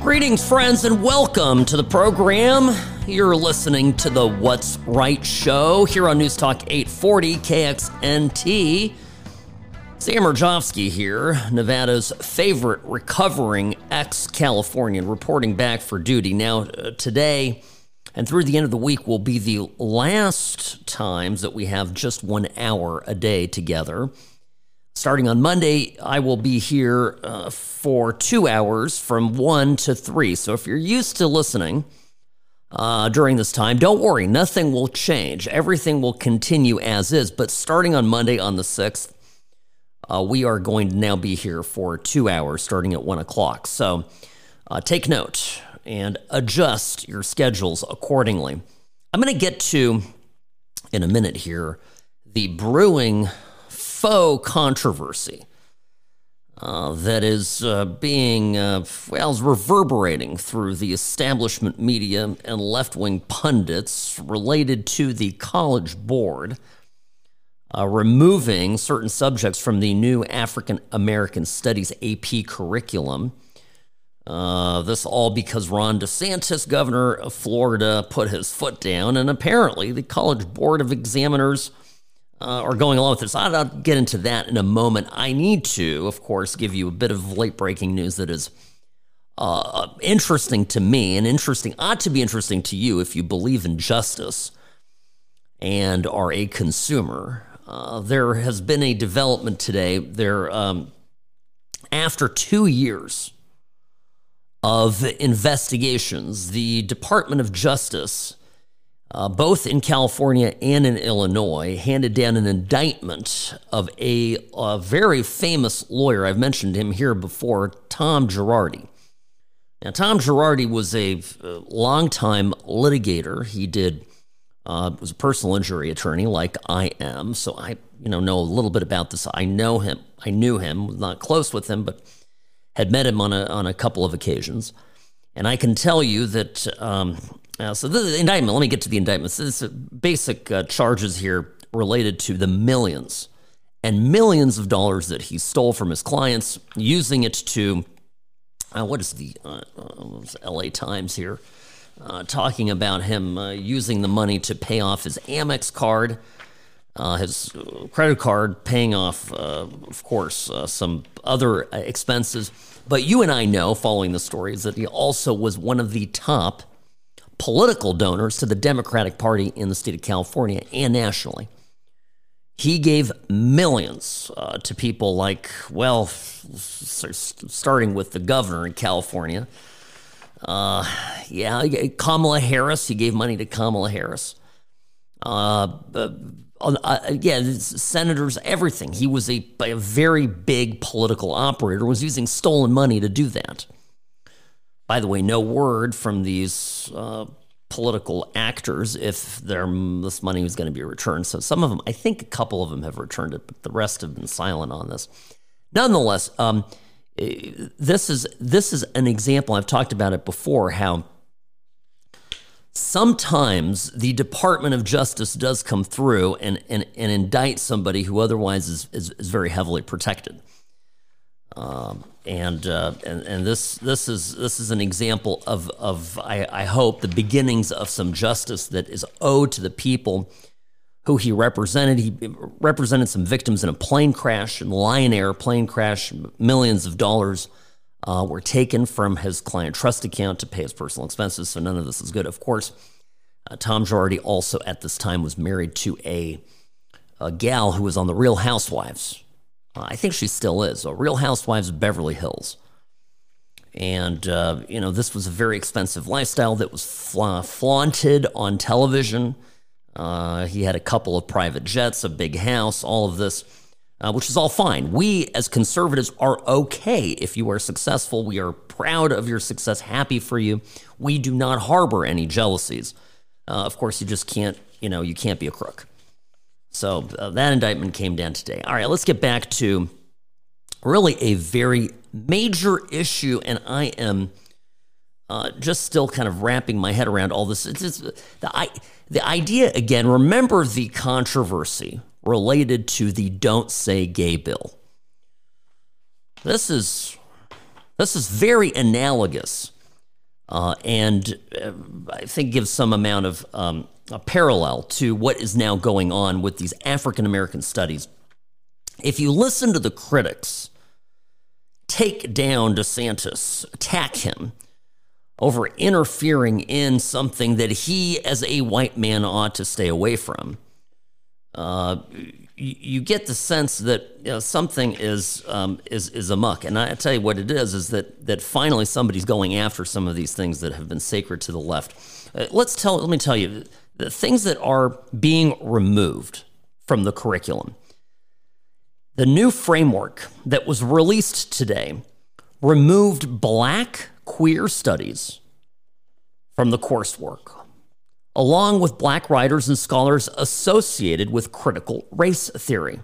Greetings, friends, and welcome to the program. You're listening to the What's Right show here on News Talk 840 KXNT. Sam Mirejovsky here, Nevada's favorite recovering ex Californian, reporting back for duty. Now, uh, today and through the end of the week will be the last times that we have just one hour a day together. Starting on Monday, I will be here uh, for two hours from one to three. So if you're used to listening uh, during this time, don't worry, nothing will change. Everything will continue as is. But starting on Monday, on the 6th, uh, we are going to now be here for two hours starting at one o'clock. So uh, take note and adjust your schedules accordingly. I'm going to get to, in a minute here, the brewing faux controversy uh, that is uh, being, uh, well, is reverberating through the establishment media and left wing pundits related to the College Board. Uh, removing certain subjects from the new African American Studies AP curriculum. Uh, this all because Ron DeSantis, governor of Florida, put his foot down, and apparently the College Board of Examiners uh, are going along with this. I'll get into that in a moment. I need to, of course, give you a bit of late breaking news that is uh, interesting to me and interesting, ought to be interesting to you if you believe in justice and are a consumer. Uh, there has been a development today. There, um, after two years of investigations, the Department of Justice uh, both in California and in Illinois, handed down an indictment of a, a, very famous lawyer. I've mentioned him here before, Tom Girardi. Now, Tom Girardi was a, a longtime litigator. He did uh, was a personal injury attorney, like I am. So I, you know, know a little bit about this. I know him. I knew him. Not close with him, but had met him on a on a couple of occasions. And I can tell you that um, uh, so the indictment, let me get to the indictment. So this basic uh, charges here related to the millions and millions of dollars that he stole from his clients, using it to, uh, what is the uh, uh, LA Times here, uh, talking about him using the money to pay off his Amex card, his credit card, paying off, of course, some other expenses. But you and I know, following the stories, that he also was one of the top – political donors to the Democratic Party in the state of California and nationally. He gave millions uh, to people like, well, starting with the governor in California. Uh, yeah, Kamala Harris. He gave money to Kamala Harris. Uh, uh, yeah, senators, everything. He was a, a very big political operator. Was using stolen money to do that. By the way, no word from these uh, political actors if their, this money was going to be returned. So some of them, I think a couple of them have returned it, but the rest have been silent on this. Nonetheless, um, this is this is an example. I've talked about it before. How sometimes the Department of Justice does come through and and, and indict somebody who otherwise is, is, is very heavily protected. Um, and, uh, and and this this is this is an example of of I, I, hope the beginnings of some justice that is owed to the people who he represented. He represented some victims in a plane crash, in Lion Air plane crash. Millions of dollars uh, were taken from his client trust account to pay his personal expenses. So none of this is good. Of course, uh, Tom Girardi also at this time was married to a, a gal who was on the Real Housewives I think she still is. A Real Housewives of Beverly Hills. And, uh, you know, this was a very expensive lifestyle that was fla- flaunted on television. Uh, he had a couple of private jets, a big house, all of this, uh, which is all fine. We, as conservatives, are okay if you are successful. We are proud of your success, happy for you. We do not harbor any jealousies. Uh, of course, you just can't, you know, you can't be a crook. So uh, that indictment came down today. All right, let's get back to really a very major issue, and I am uh, just still kind of wrapping my head around all this. It's, it's, the, I, the idea, again, remember the controversy related to the Don't Say Gay bill. This is, this is very analogous uh, and uh, I think gives some amount of um, a parallel to what is now going on with these African American studies. If you listen to the critics take down DeSantis, attack him, over interfering in something that he, as a white man, ought to stay away from. Uh, you, get the sense that you know, something is um, is is amuck, and I tell you what it is: is that that finally somebody's going after some of these things that have been sacred to the left. Uh, let's tell. Let me tell you the things that are being removed from the curriculum. The new framework that was released today removed black queer studies from the coursework, along with black writers and scholars associated with critical race theory.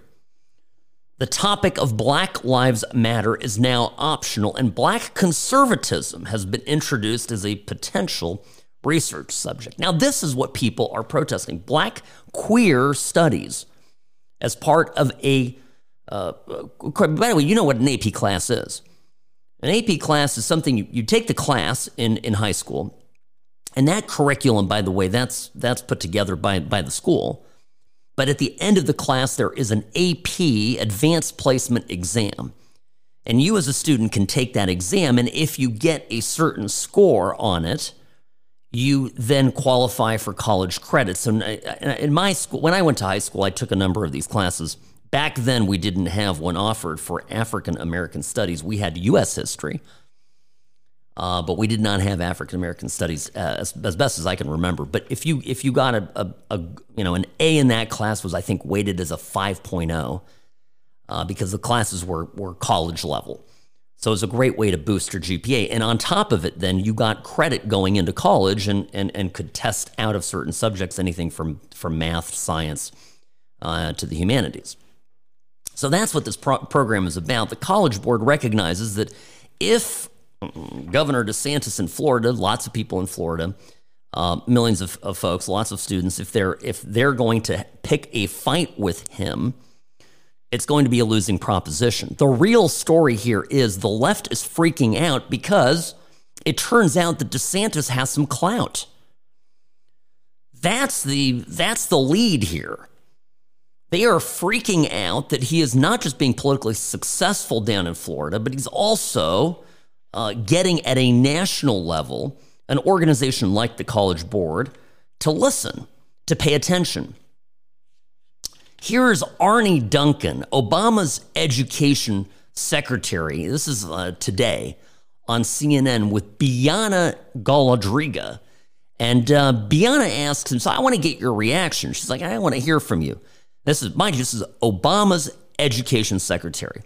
The topic of Black Lives Matter is now optional, and black conservatism has been introduced as a potential research subject. Now, this is what people are protesting black queer studies as part of a. Uh, by the way, you know what an AP class is. An AP class is something you, you take the class in, in high school, and that curriculum, by the way, that's that's put together by, by the school. But at the end of the class, there is an AP advanced placement exam. And you as a student can take that exam, and if you get a certain score on it, you then qualify for college credits. So uh, uh, in my school, when I went to high school, I took a number of these classes. Back then, we didn't have one offered for African American studies. We had U.S. history, uh, but we did not have African American studies uh, as, as, best as I can remember. But if you if you got a, a, a, you know an A in that class was I think weighted as a 5.0 uh, because the classes were were college level. So it was a great way to boost your GPA. And on top of it, then you got credit going into college and, and, and could test out of certain subjects, anything from, from math, science, uh, to the humanities. So that's what this pro- program is about. The College Board recognizes that if Governor DeSantis in Florida, lots of people in Florida, uh, millions of, of folks, lots of students, if they're if they're going to pick a fight with him, it's going to be a losing proposition. The real story here is the left is freaking out because it turns out that DeSantis has some clout. That's the that's the lead here. They are freaking out that he is not just being politically successful down in Florida, but he's also uh, getting at a national level an organization like the College Board to listen, to pay attention. Here's Arne Duncan, Obama's education secretary. This is uh, today on CNN with Bianna Golodryga. And uh, Bianna asks him, So I want to get your reaction. She's like, I want to hear from you. This is, mind you, this is Obama's education secretary.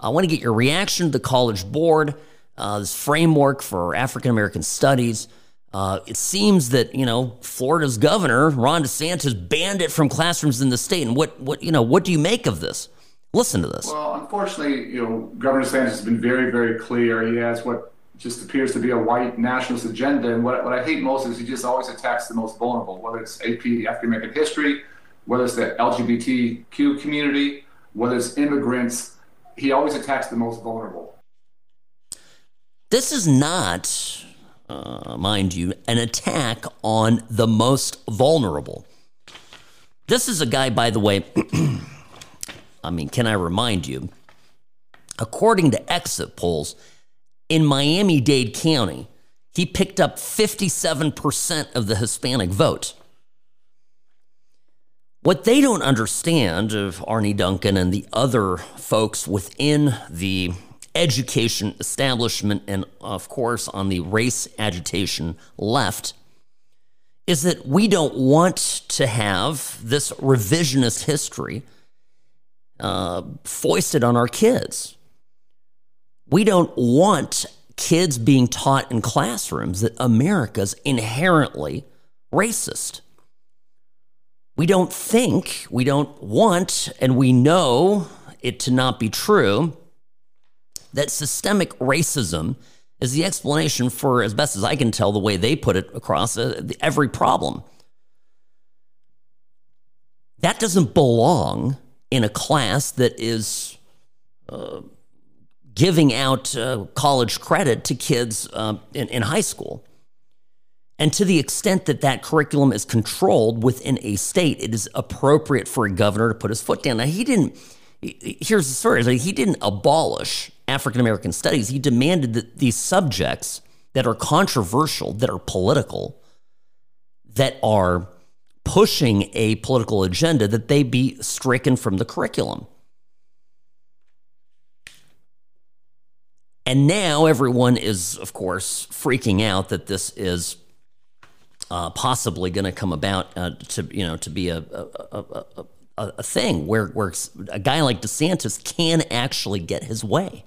I want to get your reaction to the College Board, uh, this framework for African American studies. Uh, it seems that you know Florida's governor Ron DeSantis banned it from classrooms in the state. And what what you know what do you make of this? Listen to this. Well, unfortunately, you know Governor DeSantis has been very very clear. He has what just appears to be a white nationalist agenda. And what, what I hate most is he just always attacks the most vulnerable, whether it's AP African American history, whether it's the LGBTQ community, whether it's immigrants, he always attacks the most vulnerable. This is not, uh, mind you, an attack on the most vulnerable. This is a guy, by the way, I mean, can I remind you? According to exit polls, in Miami Dade County, he picked up 57% of the Hispanic vote. What they don't understand of Arne Duncan and the other folks within the education establishment and, of course, on the race agitation left is that we don't want to have this revisionist history uh, foisted on our kids. We don't want kids being taught in classrooms that America's inherently racist we don't think, we don't want, and we know it to not be true that systemic racism is the explanation for, as best as I can tell, the way they put it across uh, every problem. That doesn't belong in a class that is uh, giving out uh, college credit to kids uh, in, in high school. And to the extent that that curriculum is controlled within a state, it is appropriate for a governor to put his foot down. Now, he didn't, here's the story he didn't abolish African American studies. He demanded that these subjects that are controversial, that are political, that are pushing a political agenda that they be stricken from the curriculum. And now everyone is, of course, freaking out that this is uh, possibly going to come about uh, to you know to be a a, a, a, a thing where where a guy like DeSantis can actually get his way.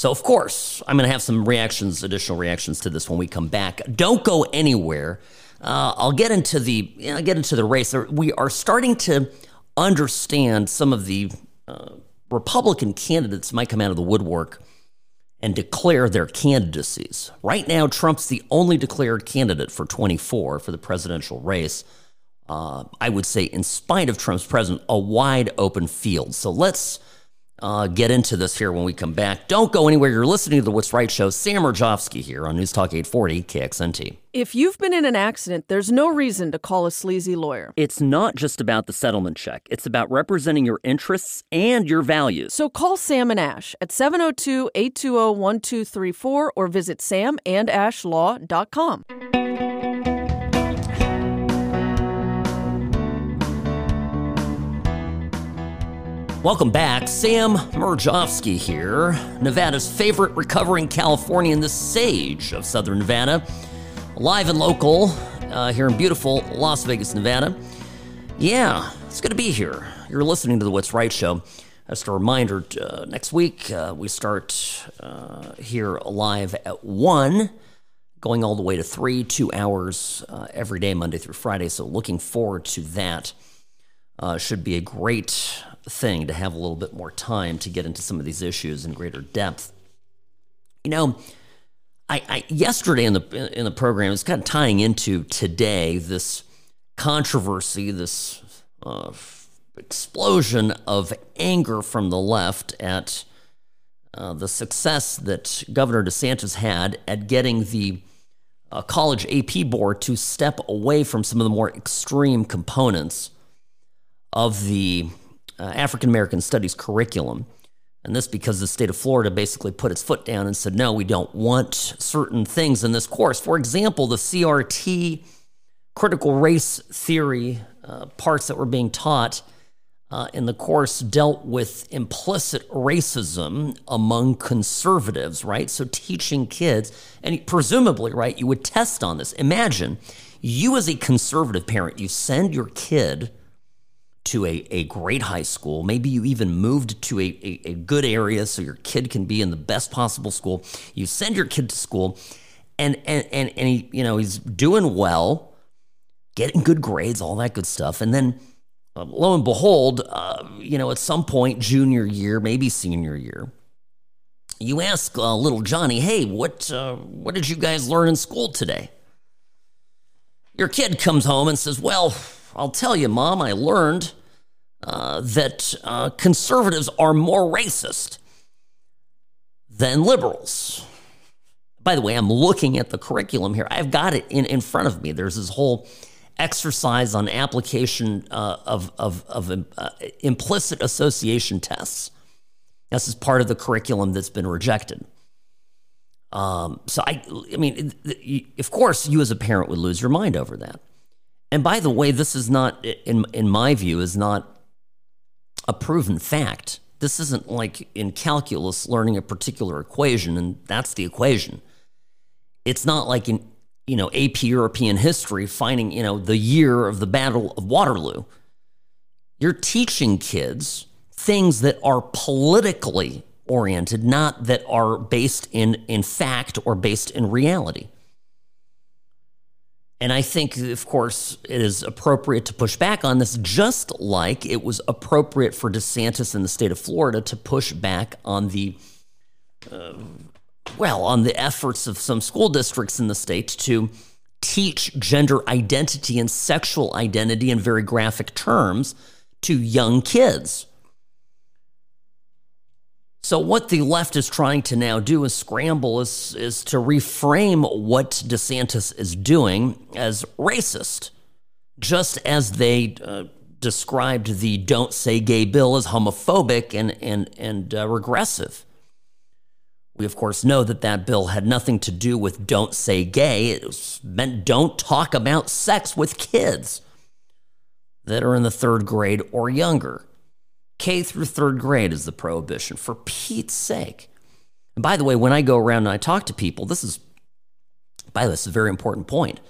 So of course I'm going to have some reactions, additional reactions to this when we come back. Don't go anywhere. Uh, I'll get into the you know, get into the race. We are starting to understand some of the uh, Republican candidates might come out of the woodwork and declare their candidacies. Right now, Trump's the only declared candidate for 24 for the presidential race. Uh, I would say, in spite of Trump's presence, a wide open field. So let's uh, get into this here when we come back. Don't go anywhere. You're listening to the What's Right show. Sam Mirejovsky here on News Talk 840 KXNT. If you've been in an accident, there's no reason to call a sleazy lawyer. It's not just about the settlement check, it's about representing your interests and your values. So call Sam and Ash at 702 820 1234 or visit samandashlaw.com. Welcome back. Sam Mirejovsky here, Nevada's favorite recovering Californian, the sage of Southern Nevada. Live and local uh, here in beautiful Las Vegas, Nevada. Yeah, it's good to be here. You're listening to the What's Right show. Just a reminder uh, next week uh, we start uh, here live at 1, going all the way to 3, two hours uh, every day, Monday through Friday. So looking forward to that. Uh, should be a great thing to have a little bit more time to get into some of these issues in greater depth. You know, I, I yesterday in the in the program is kind of tying into today this controversy, this uh, explosion of anger from the left at uh, the success that Governor DeSantis had at getting the uh, college AP board to step away from some of the more extreme components of the uh, African American Studies curriculum. And this because the state of Florida basically put its foot down and said, no, we don't want certain things in this course. For example, the CRT critical race theory uh, parts that were being taught uh, in the course dealt with implicit racism among conservatives, right? So teaching kids, and presumably, right, you would test on this. Imagine you as a conservative parent, you send your kid to a, a great high school. Maybe you even moved to a, a, a, good area so your kid can be in the best possible school. You send your kid to school and and and, and he, you know, he's doing well, getting good grades, all that good stuff. And then uh, lo and behold, uh, you know, at some point, junior year, maybe senior year, you ask uh, little Johnny, hey, what, uh, what did you guys learn in school today? Your kid comes home and says, well, I'll tell you, Mom, I learned uh, that uh, conservatives are more racist than liberals. By the way, I'm looking at the curriculum here. I've got it in, in front of me. There's this whole exercise on application uh, of, of, of uh, implicit association tests. This is part of the curriculum that's been rejected. Um, so I, I mean, of course, you as a parent would lose your mind over that. And by the way, this is not, in, in my view, is not a proven fact. This isn't like in calculus learning a particular equation and that's the equation. It's not like in, you know, AP European history finding, you know, the year of the Battle of Waterloo. You're teaching kids things that are politically oriented, not that are based in, in fact or based in reality. And I think, of course, it is appropriate to push back on this, just like it was appropriate for DeSantis in the state of Florida to push back on the uh, well, on the efforts of some school districts in the state to teach gender identity and sexual identity in very graphic terms to young kids. So, what the left is trying to now do is scramble, is, is to reframe what DeSantis is doing as racist, just as they uh, described the Don't Say Gay bill as homophobic and, and, and uh, regressive. We, of course, know that that bill had nothing to do with don't say gay. It meant don't talk about sex with kids that are in the third grade or younger. K through third grade is the prohibition, for Pete's sake. And by the way, when I go around and I talk to people, this is, by the way, this is a very important point.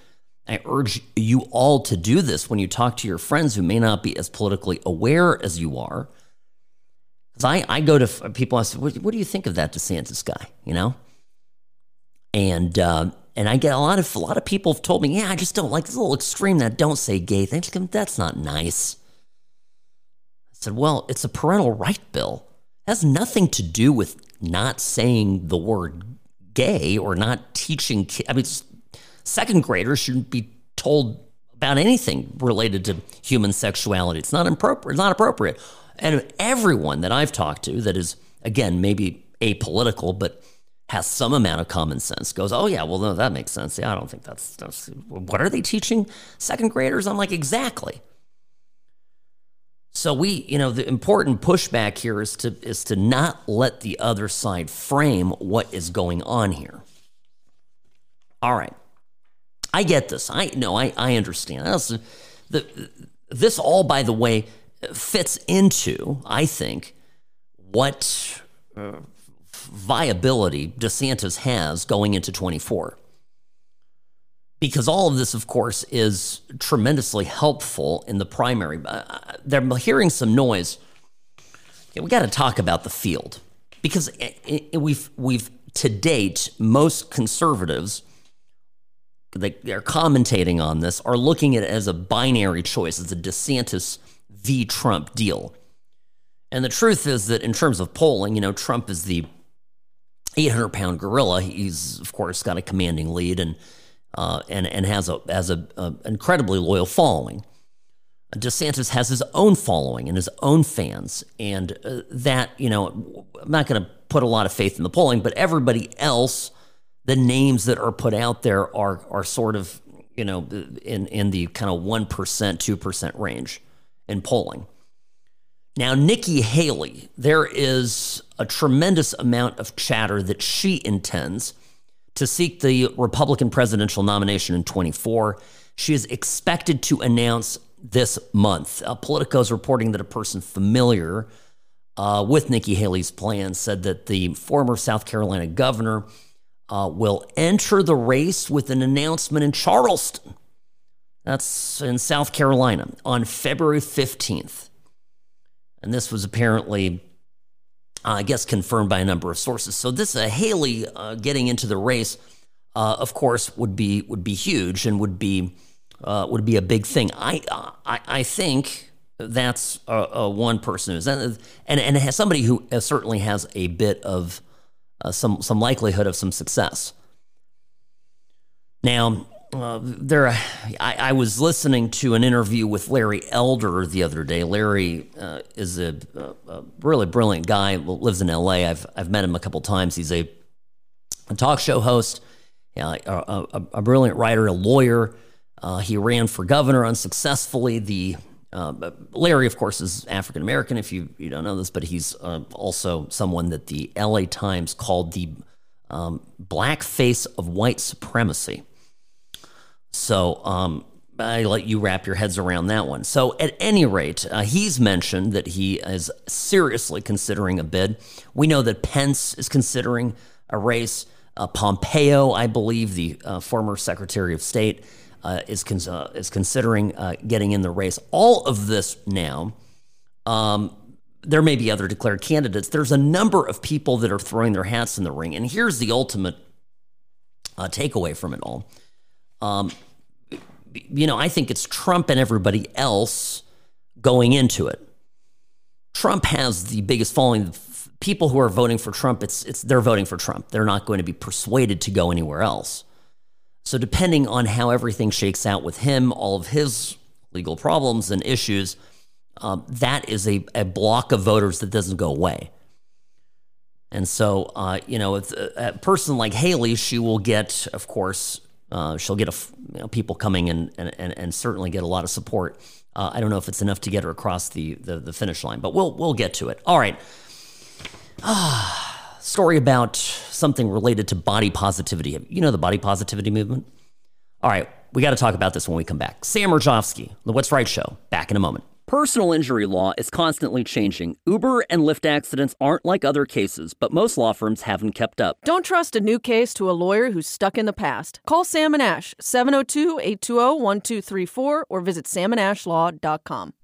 I urge you all to do this when you talk to your friends who may not be as politically aware as you are Because I, I go to people, I say, what, what, do you think of that DeSantis guy? You know? And, uh, and I get a lot of, a lot of people have told me, yeah, I just don't like this little extreme that don't say gay thing. That's not nice. Said, well, it's a parental right bill. It has nothing to do with not saying the word gay or not teaching kids. I mean, second graders shouldn't be told about anything related to human sexuality. It's not appropriate. It's not appropriate. And everyone that I've talked to that is, again, maybe apolitical, but has some amount of common sense goes, oh, yeah, well, no, that makes sense. Yeah, I don't think that's, that's what are they teaching second graders? I'm like, exactly. So we, you know, the important pushback here is to is to not let the other side frame what is going on here. All right. I get this. I no, I, I understand. That's, the, this all, by the way, fits into, I think, what uh, viability DeSantis has going into 24. Because all of this, of course, is tremendously helpful in the primary. Uh, they're hearing some noise. we got to talk about the field because it, it, we've we've to date most conservatives they, are commentating on this are looking at it as a binary choice, as a DeSantis v. Trump deal. And the truth is that in terms of polling, you know, Trump is the 800 pound gorilla. He's, of course, got a commanding lead and, uh, and, and has a, has a, a incredibly loyal following. DeSantis has his own following and his own fans. And uh, that, you know, I'm not going to put a lot of faith in the polling, but everybody else, the names that are put out there are, are sort of, you know, in, in the kind of 1%, 2% range in polling. Now, Nikki Haley, there is a tremendous amount of chatter that she intends to seek the Republican presidential nomination in 24. She is expected to announce this month. Uh, Politico is reporting that a person familiar uh, with Nikki Haley's plan said that the former South Carolina governor uh, will enter the race with an announcement in Charleston that's in South Carolina on February 15th. And this was apparently, I guess, confirmed by a number of sources. So this uh, Haley uh, getting into the race, uh, of course, would be would be huge and would be uh, would be a big thing. I I, I think that's a, a one person who's and and, and has somebody who certainly has a bit of uh, some some likelihood of some success. Now, uh, there, I, I, was listening to an interview with Larry Elder the other day. Larry uh, is a, a, really brilliant guy. Lives in L.A. I've I've met him a couple times. He's a, a talk show host, a, a, brilliant writer, a lawyer. Uh, he ran for governor unsuccessfully. The uh, Larry, of course, is African American. If you you don't know this, but he's uh, also someone that the L.A. Times called the um, black face of white supremacy. So um, I let you wrap your heads around that one. So at any rate, uh, he's mentioned that he is seriously considering a bid. We know that Pence is considering a race. Uh, Pompeo, I believe, the uh, former Secretary of State, uh, is uh, is considering uh, getting in the race. All of this now. Um, there may be other declared candidates. There's a number of people that are throwing their hats in the ring, and here's the ultimate takeaway from it all. Um, you know, I think it's Trump and everybody else going into it. Trump has the biggest following, people who are voting for Trump, it's it's they're voting for Trump. They're not going to be persuaded to go anywhere else. So depending on how everything shakes out with him, all of his legal problems and issues, um, that is a, a block of voters that doesn't go away. And so, uh, you know, a, a, person like Haley, she will get, of course, uh, she'll get a, you know, people coming and, and, and certainly get a lot of support. Uh, I don't know if it's enough to get her across the, the, the finish line, but we'll we'll get to it. All right. Ah, story about something related to body positivity. You know the body positivity movement. All right, we got to talk about this when we come back. Sam Mirejovsky, the What's Right Show. Back in a moment. Personal injury law is constantly changing. Uber and Lyft accidents aren't like other cases, but most law firms haven't kept up. Don't trust a new case to a lawyer who's stuck in the past. Call Sam and Ash, 702 820 1234, or visit samandashlaw.com.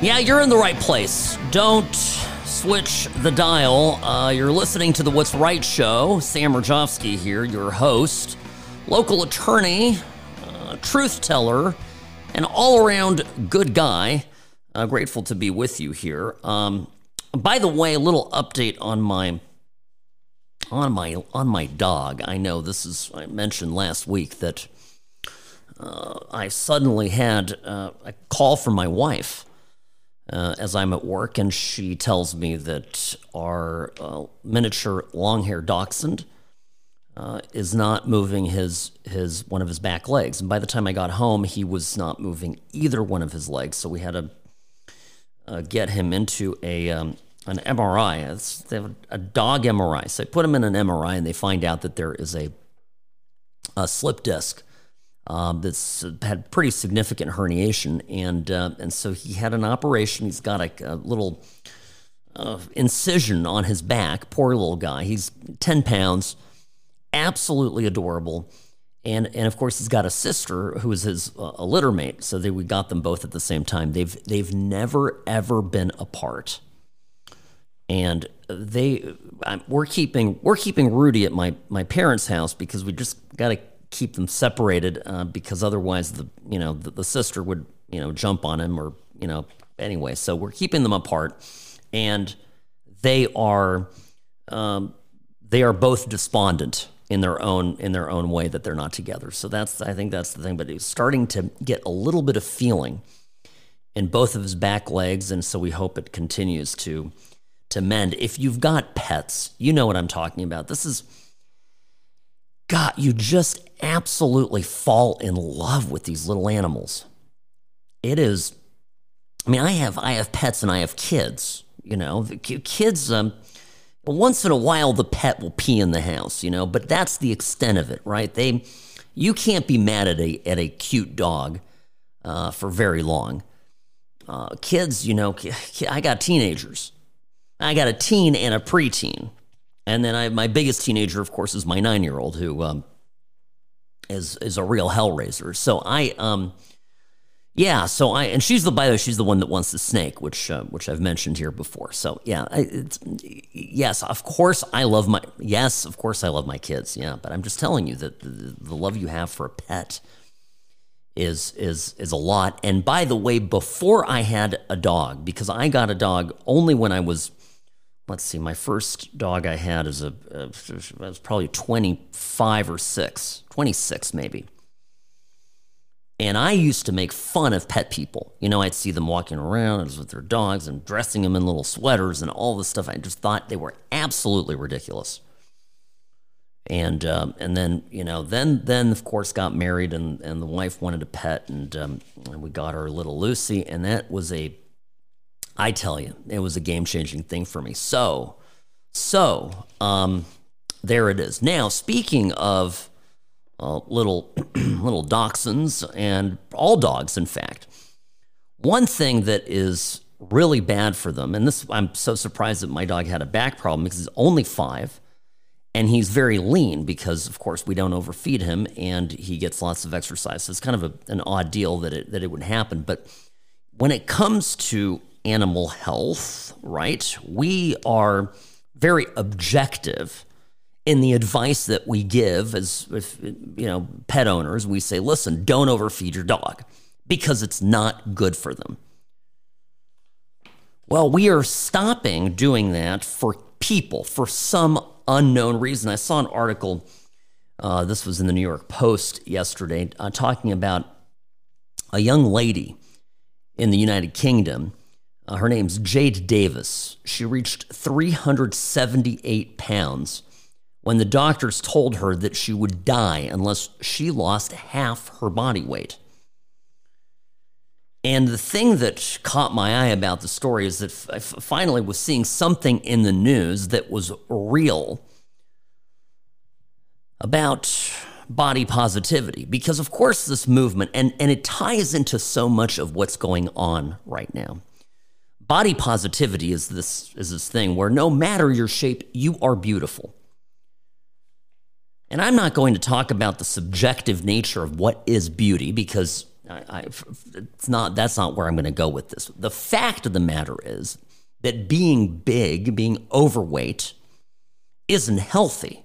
Yeah, you're in the right place. Don't switch the dial. Uh, you're listening to the What's Right show. Sam Mirejovsky here, your host, local attorney, uh, truth teller, and all around good guy. Uh, grateful to be with you here. Um, by the way, a little update on my on my on my dog. I know this is I mentioned last week that uh, I suddenly had uh, a call from my wife uh, as I'm at work, and she tells me that our uh, miniature long-haired dachshund uh, is not moving his his one of his back legs. And by the time I got home, he was not moving either one of his legs. So we had to uh, get him into a um, an MRI. It's, they have a dog MRI. So I put him in an MRI, and they find out that there is a a slip disc um, that's had pretty significant herniation, and uh, and so he had an operation. He's got a, a little uh, incision on his back. Poor little guy. He's ten pounds, absolutely adorable, and and of course he's got a sister who is his uh, a litter mate. So they, we got them both at the same time. They've they've never ever been apart, and they we're keeping we're keeping Rudy at my my parents' house because we just got to keep them separated uh, because otherwise the you know the, the, sister would you know jump on him or you know anyway. So we're keeping them apart, and they are um, they are both despondent in their own in their own way that they're not together. So that's I think that's the thing. But he's starting to get a little bit of feeling in both of his back legs, and so we hope it continues to to mend. If you've got pets, you know what I'm talking about. This is God, you just absolutely fall in love with these little animals. It is, I mean, I have I have pets and I have kids. You know, kids. Um, once in a while, the pet will pee in the house. You know, but that's the extent of it, right? They, you can't be mad at a at a cute dog uh, for very long. Uh, kids, you know, I got teenagers. I got a teen and a preteen. And then I, my biggest teenager, of course, is my nine year old who um, is is a real hellraiser. So I, um, yeah, so I, and she's the by the way, she's the one that wants the snake, which uh, which I've mentioned here before. So yeah, it's, yes, of course I love my yes, of course I love my kids. Yeah, but I'm just telling you that the, the love you have for a pet is is is a lot. And by the way, before I had a dog, because I got a dog only when I was let's see, my first dog I had is a, a was probably 25 or 6, 26 maybe. And I used to make fun of pet people. You know, I'd see them walking around with their dogs and dressing them in little sweaters and all this stuff. I just thought they were absolutely ridiculous. And um, and then you know then then of course got married and and the wife wanted a pet and, um, and we got our little Lucy and that was a I tell you, it was a game changing thing for me. So, so um, there it is. Now, speaking of uh, little little dachshunds and all dogs, in fact, one thing that is really bad for them, and this I'm so surprised that my dog had a back problem because he's only five. And he's very lean because, of course, we don't overfeed him, and he gets lots of exercise. So it's kind of a, an odd deal that it that it would happen. But when it comes to animal health, right? We are very objective in the advice that we give as if, you know pet owners. We say listen don't overfeed your dog because it's not good for them. Well we are stopping doing that for people for some unknown reason. I saw an article uh, this was in the new york post yesterday uh, talking about a young lady in the united kingdom uh, her name's jade davis she reached 378 pounds when the doctors told her that she would die unless she lost half her body weight. And the thing that caught my eye about the story is that I finally was seeing something in the news that was real about body positivity. Because, of course, this movement, and, and it ties into so much of what's going on right now. Body positivity is this, is this thing where no matter your shape, you are beautiful. And I'm not going to talk about the subjective nature of what is beauty because I, I, it's not that's not where I'm going to go with this. The fact of the matter is that being big, being overweight isn't healthy.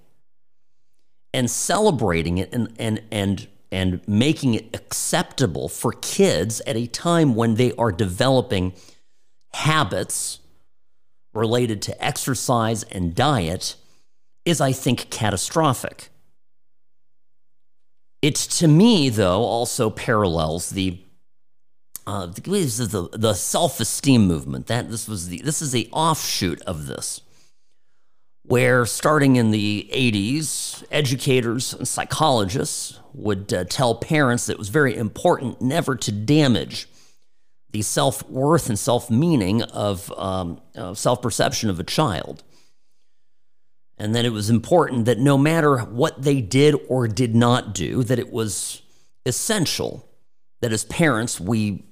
And celebrating it and and and and making it acceptable for kids at a time when they are developing habits related to exercise and diet is I think catastrophic. It to me though also parallels the uh, the, the self-esteem movement. That this was the this is the offshoot of this, where starting in the '80s, educators and psychologists would uh, tell parents that it was very important never to damage the self-worth and self-meaning of um, uh, self-perception of a child and that it was important that no matter what they did or did not do, that it was essential that as parents we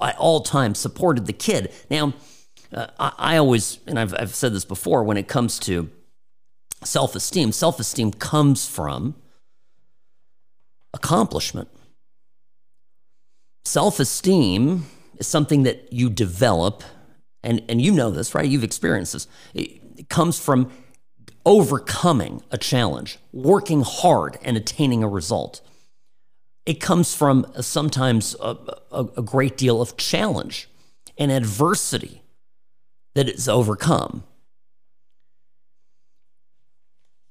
at all times supported the kid. Now, uh, I, I, always, and I've, I've said this before, when it comes to self esteem, self esteem comes from accomplishment. Self esteem is something that you develop, and, and you know this, right? You've experienced this. It, it comes from overcoming a challenge, working hard and attaining a result. It comes from uh, sometimes a, a, a great deal of challenge and adversity that is overcome.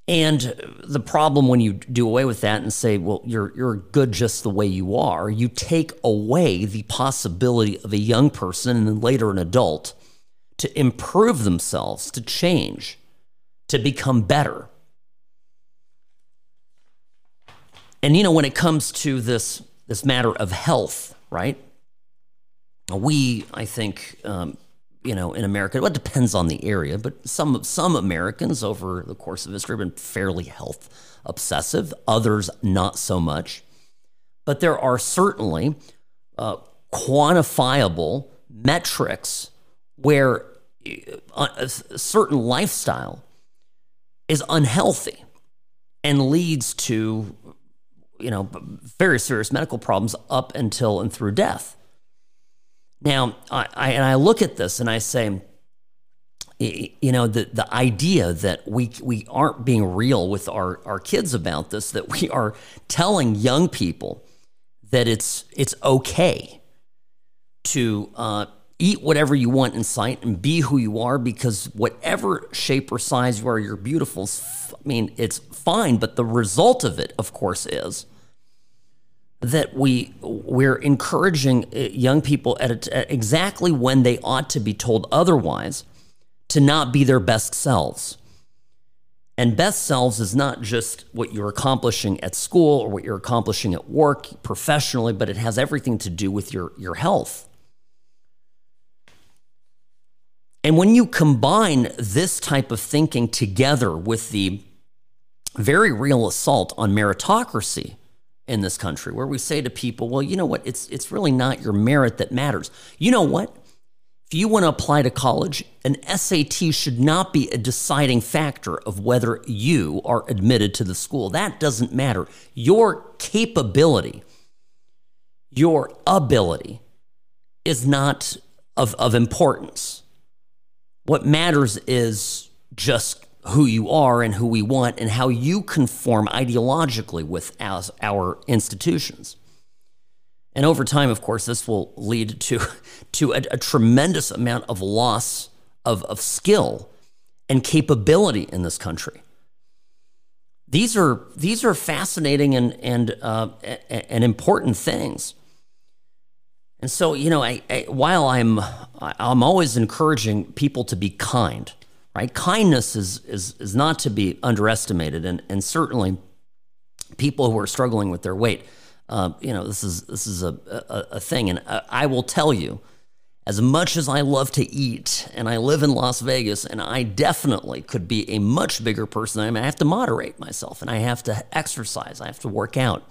And the problem when you do away with that and say, well, you're, you're good just the way you are, you take away the possibility of a young person and then later an adult to improve themselves, to change to become better. And you know, when it comes to this this matter of health, right? We, I think, um, you know, in America, well, it depends on the area, but some some Americans over the course of history have been fairly health obsessive. Others not so much. But there are certainly uh, quantifiable metrics where uh, a certain lifestyle is unhealthy and leads to you know very serious medical problems up until and through death now I, I, and i look at this and i say you know the the idea that we we aren't being real with our our kids about this that we are telling young people that it's it's okay to uh, eat whatever you want in sight and be who you are because whatever shape or size you are, you're beautiful. I mean, it's fine, but the result of it, of course, is that we we're encouraging uh, young people at, at exactly when they ought to be told otherwise to not be their best selves. And best selves is not just what you're accomplishing at school or what you're accomplishing at work professionally, but it has everything to do with your, your health And when you combine this type of thinking together with the very real assault on meritocracy in this country, where we say to people, well, you know what, it's, it's really not your merit that matters. You know what? If you want to apply to college, an SAT should not be a deciding factor of whether you are admitted to the school. That doesn't matter. Your capability, your ability is not of, of importance. What matters is just who you are and who we want and how you conform ideologically with our institutions. And over time, of course, this will lead to, to a, a tremendous amount of loss of, of skill and capability in this country. These are, these are fascinating and, and, uh, and important things. And so, you know, I, I, while I'm, I'm always encouraging people to be kind, right? Kindness is, is, is not to be underestimated. And, and certainly people who are struggling with their weight, uh, you know, this is, this is a, a, a thing. And I, I will tell you, as much as I love to eat and I live in Las Vegas and I definitely could be a much bigger person, I, mean, I have to moderate myself and I have to exercise, I have to work out.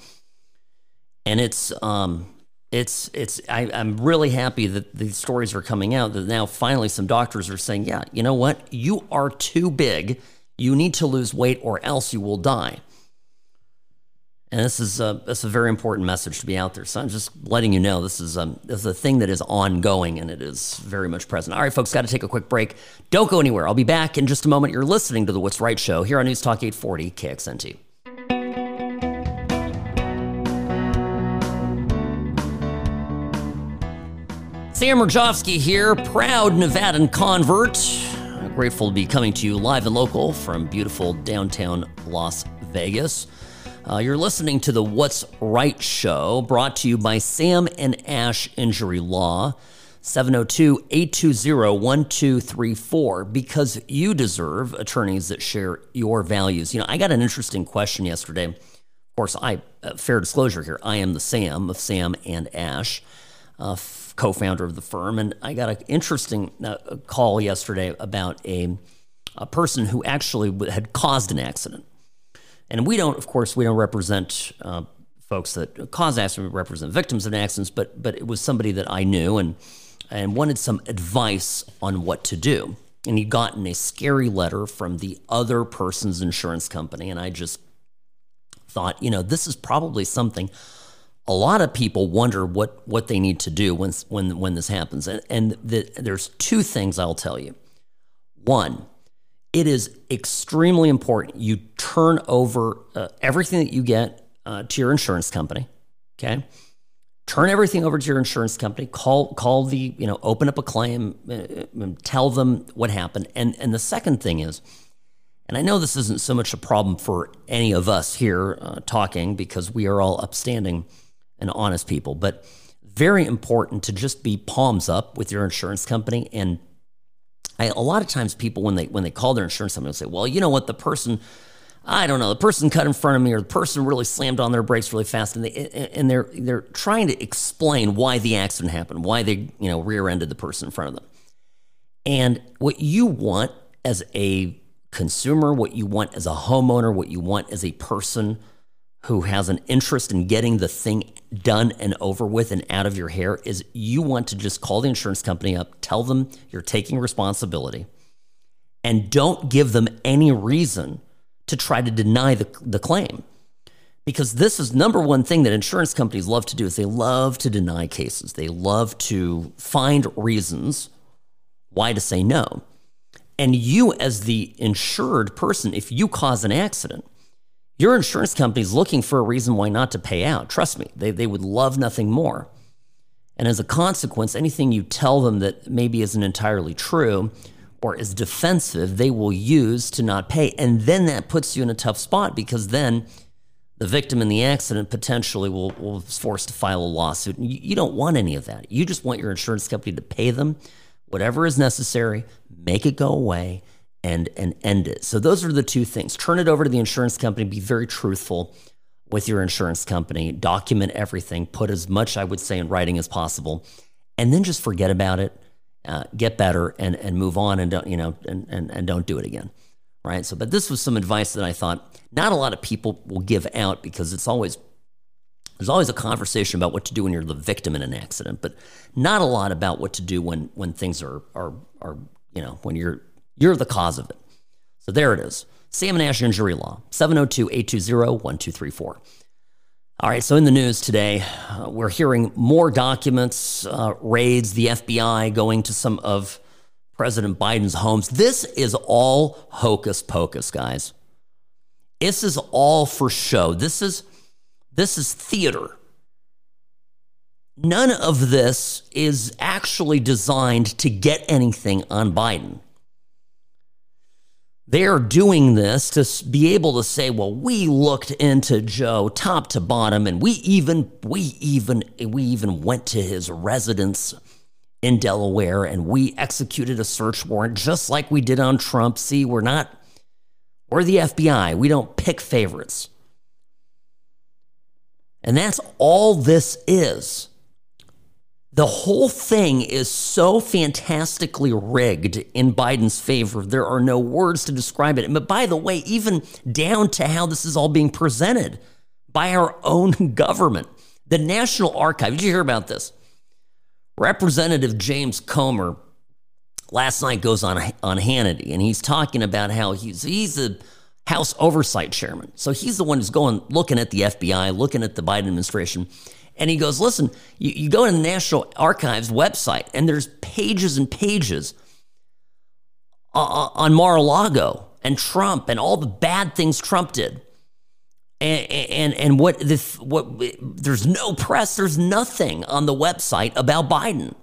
And it's, um, it's, it's, I, I'm really happy that these stories are coming out that now finally some doctors are saying, yeah, you know what? You are too big. You need to lose weight or else you will die. And this is a, this is a very important message to be out there. So I'm just letting you know this is, um, this is a thing that is ongoing and it is very much present. All right, folks, got to take a quick break. Don't go anywhere. I'll be back in just a moment. You're listening to the What's Right Show here on News Talk 840 KXNT. Sam Mirejovsky here, proud Nevadan convert. Grateful to be coming to you live and local from beautiful downtown Las Vegas. Uh, you're listening to the What's Right show, brought to you by Sam and Ash Injury Law, 702 820 1234, because you deserve attorneys that share your values. You know, I got an interesting question yesterday. Of course, I, uh, fair disclosure here, I am the Sam of Sam and Ash, uh, f- co founder of the firm, and I got an interesting uh, call yesterday about a, a person who actually had caused an accident. And we don't, of course, we don't represent uh, folks that cause accidents. We represent victims of accidents, but but it was somebody that I knew and and wanted some advice on what to do. And he'd gotten a scary letter from the other person's insurance company, and I just thought, you know, this is probably something a lot of people wonder what what they need to do when when when this happens. And, and the, there's two things I'll tell you. One, it is extremely important you turn over uh, everything that you get uh, to your insurance company. Okay. Turn everything over to your insurance company. Call, call the, you know, open up a claim, uh, tell them what happened. And, and the second thing is, and I know this isn't so much a problem for any of us here uh, talking because we are all upstanding and honest people, but very important to just be palms up with your insurance company. And I, a lot of times people when they when they call their insurance company will say, well, you know what, the person, I don't know, the person cut in front of me or the person really slammed on their brakes really fast, and they and they're they're trying to explain why the accident happened, why they you know rear-ended the person in front of them, and what you want as a consumer, what you want as a homeowner, what you want as a person who has an interest in getting the thing done and over with and out of your hair is you want to just call the insurance company up, tell them you're taking responsibility, and don't give them any reason to try to deny the, the claim. Because this is number one thing that insurance companies love to do is they love to deny cases. They love to find reasons why to say no. And you as the insured person, if you cause an accident, your insurance company is looking for a reason why not to pay out. Trust me, they, they would love nothing more. And as a consequence, anything you tell them that maybe isn't entirely true or is defensive, they will use to not pay. And then that puts you in a tough spot because then the victim in the accident potentially will, will be forced to file a lawsuit. You, you don't want any of that. You just want your insurance company to pay them whatever is necessary, make it go away, and and end it. So those are the two things. Turn it over to the insurance company, be very truthful with your insurance company, document everything, put as much I would say in writing as possible, and then just forget about it, uh, get better and and move on and don't, you know, and, and and don't do it again. Right? So but this was some advice that I thought not a lot of people will give out because it's always there's always a conversation about what to do when you're the victim in an accident, but not a lot about what to do when when things are are are you know when you're you're the cause of it. So there it is. Sam and Ash Injury Law, 702 820 1234. All right, so in the news today, uh, we're hearing more documents, uh, raids, the FBI going to some of President Biden's homes. This is all hocus pocus, guys. This is all for show. This is this is theater. None of this is actually designed to get anything on Biden. They're doing this to be able to say, well, we looked into Joe top to bottom and we even we even we even went to his residence in Delaware and we executed a search warrant just like we did on Trump. See, we're not we're the FBI. We don't pick favorites. And that's all this is. The whole thing is so fantastically rigged in Biden's favor. There are no words to describe it. But by the way, even down to how this is all being presented by our own government, the National Archive. Did you hear about this? Representative James Comer last night goes on on Hannity and he's talking about how he's he's a House Oversight Chairman. So he's the one who's going looking at the FBI, looking at the Biden administration and he goes, listen, you, you go to the National Archives website, and there's pages and pages uh, uh, on Mar-a-Lago and Trump and all the bad things Trump did. And, and and what the what there's no press there's nothing on the website about Biden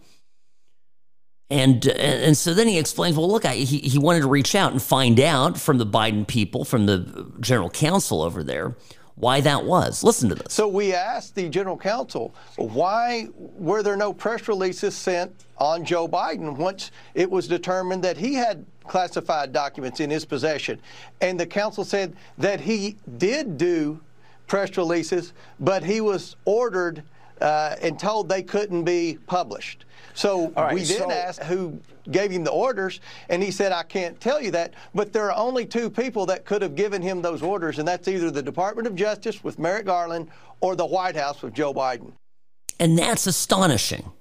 and uh, and so then he explains well look I, he, he wanted to reach out and find out from the Biden people from the general counsel over there why that was. Listen to this. So we asked the general counsel, why were there no press releases sent on Joe Biden once it was determined that he had classified documents in his possession? And the counsel said that he did do press releases, but he was ordered uh, and told they couldn't be published. So right, we then so, asked who gave him the orders, and he said, I can't tell you that. But there are only two people that could have given him those orders, and that's either the Department of Justice with Merrick Garland or the White House with Joe Biden. And that's astonishing.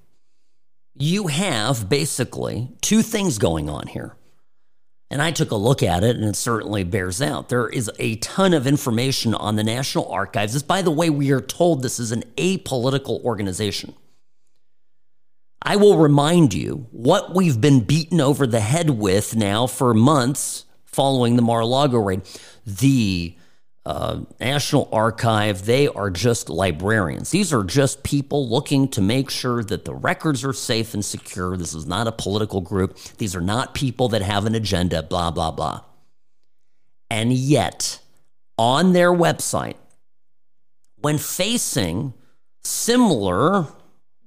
You have basically two things going on here. And I took a look at it, and it certainly bears out. There is a ton of information on the National Archives. This, by the way, we are told this is an apolitical organization. I will remind you what we've been beaten over the head with now for months following the Mar a Lago raid. The uh, National Archive, they are just librarians. These are just people looking to make sure that the records are safe and secure. This is not a political group. These are not people that have an agenda, blah, blah, blah. And yet, on their website, when facing similar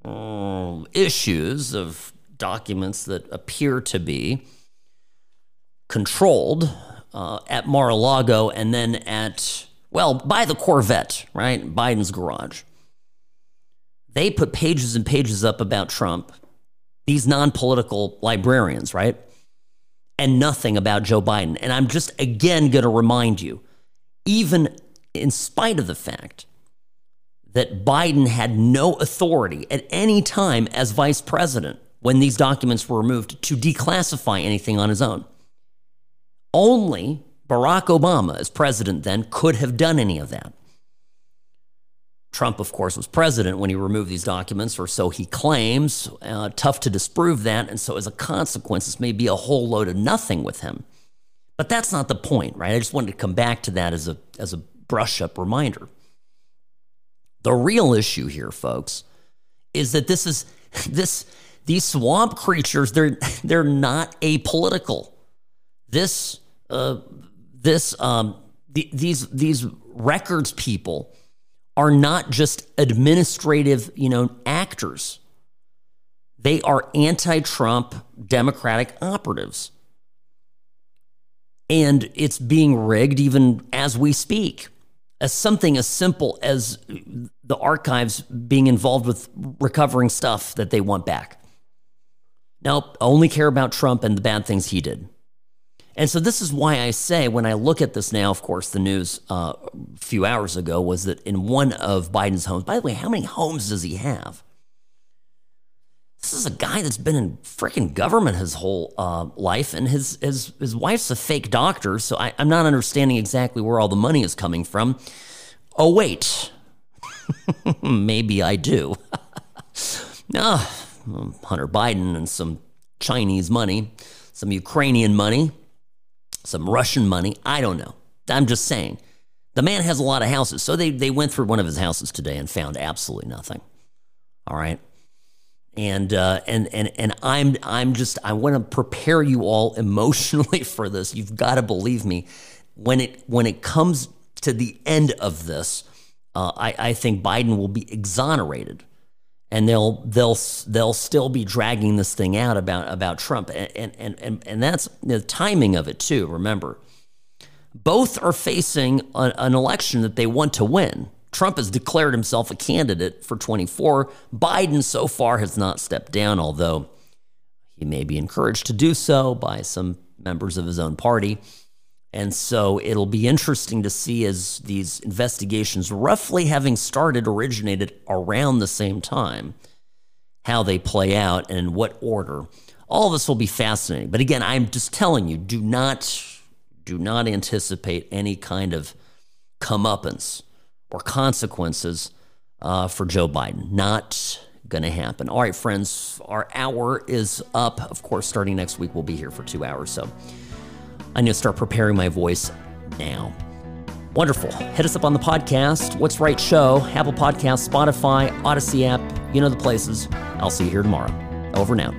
uh, issues of documents that appear to be controlled uh, at Mar a Lago and then at, well, by the Corvette, right? Biden's garage. They put pages and pages up about Trump, these non political librarians, right? And nothing about Joe Biden. And I'm just again going to remind you, even in spite of the fact that Biden had no authority at any time as vice president when these documents were removed to declassify anything on his own. Only Barack Obama, as president then, could have done any of that. Trump, of course, was president when he removed these documents, or so he claims. Uh, tough to disprove that. And so, as a consequence, this may be a whole load of nothing with him. But that's not the point, right? I just wanted to come back to that as a, as a brush up reminder. The real issue here, folks, is that this is this these swamp creatures, they're they're not apolitical. This uh, this um, the, these these records people are not just administrative, you know, actors. They are anti-Trump Democratic operatives. And it's being rigged even as we speak as something as simple as the archives being involved with recovering stuff that they want back. Nope, only care about Trump and the bad things he did. And so this is why I say when I look at this now, of course, the news uh, a few hours ago was that in one of Biden's homes, by the way, how many homes does he have? This is a guy that's been in freaking government his whole uh, life, and his, his, his wife's a fake doctor, so I, I'm not understanding exactly where all the money is coming from. Oh, wait. Maybe I do. ah, Hunter Biden and some Chinese money. some Ukrainian money, some Russian money. I don't know. I'm just saying. The man has a lot of houses. So they, they went through one of his houses today and found absolutely nothing. All right. And uh, and and and I'm I'm just I want to prepare you all emotionally for this. You've got to believe me. When it when it comes to the end of this, uh, I, I think Biden will be exonerated and they'll they'll they'll still be dragging this thing out about about Trump and and and and that's the timing of it too. Remember, both are facing a, an election that they want to win. Trump has declared himself a candidate for 24. Biden so far has not stepped down, although he may be encouraged to do so by some members of his own party. And so it'll be interesting to see as these investigations, roughly having started, originated around the same time, how they play out and in what order. All of this will be fascinating. But again, I'm just telling you, do not do not anticipate any kind of comeuppance or consequences uh, for Joe Biden. Not going to happen. All right, friends, our hour is up. Of course, starting next week, we'll be here for two hours. So I need to start preparing my voice now. Wonderful. Hit us up on the podcast, What's Right Show, Apple Podcast, Spotify, Odysee app. You know the places. I'll see you here tomorrow. Over now.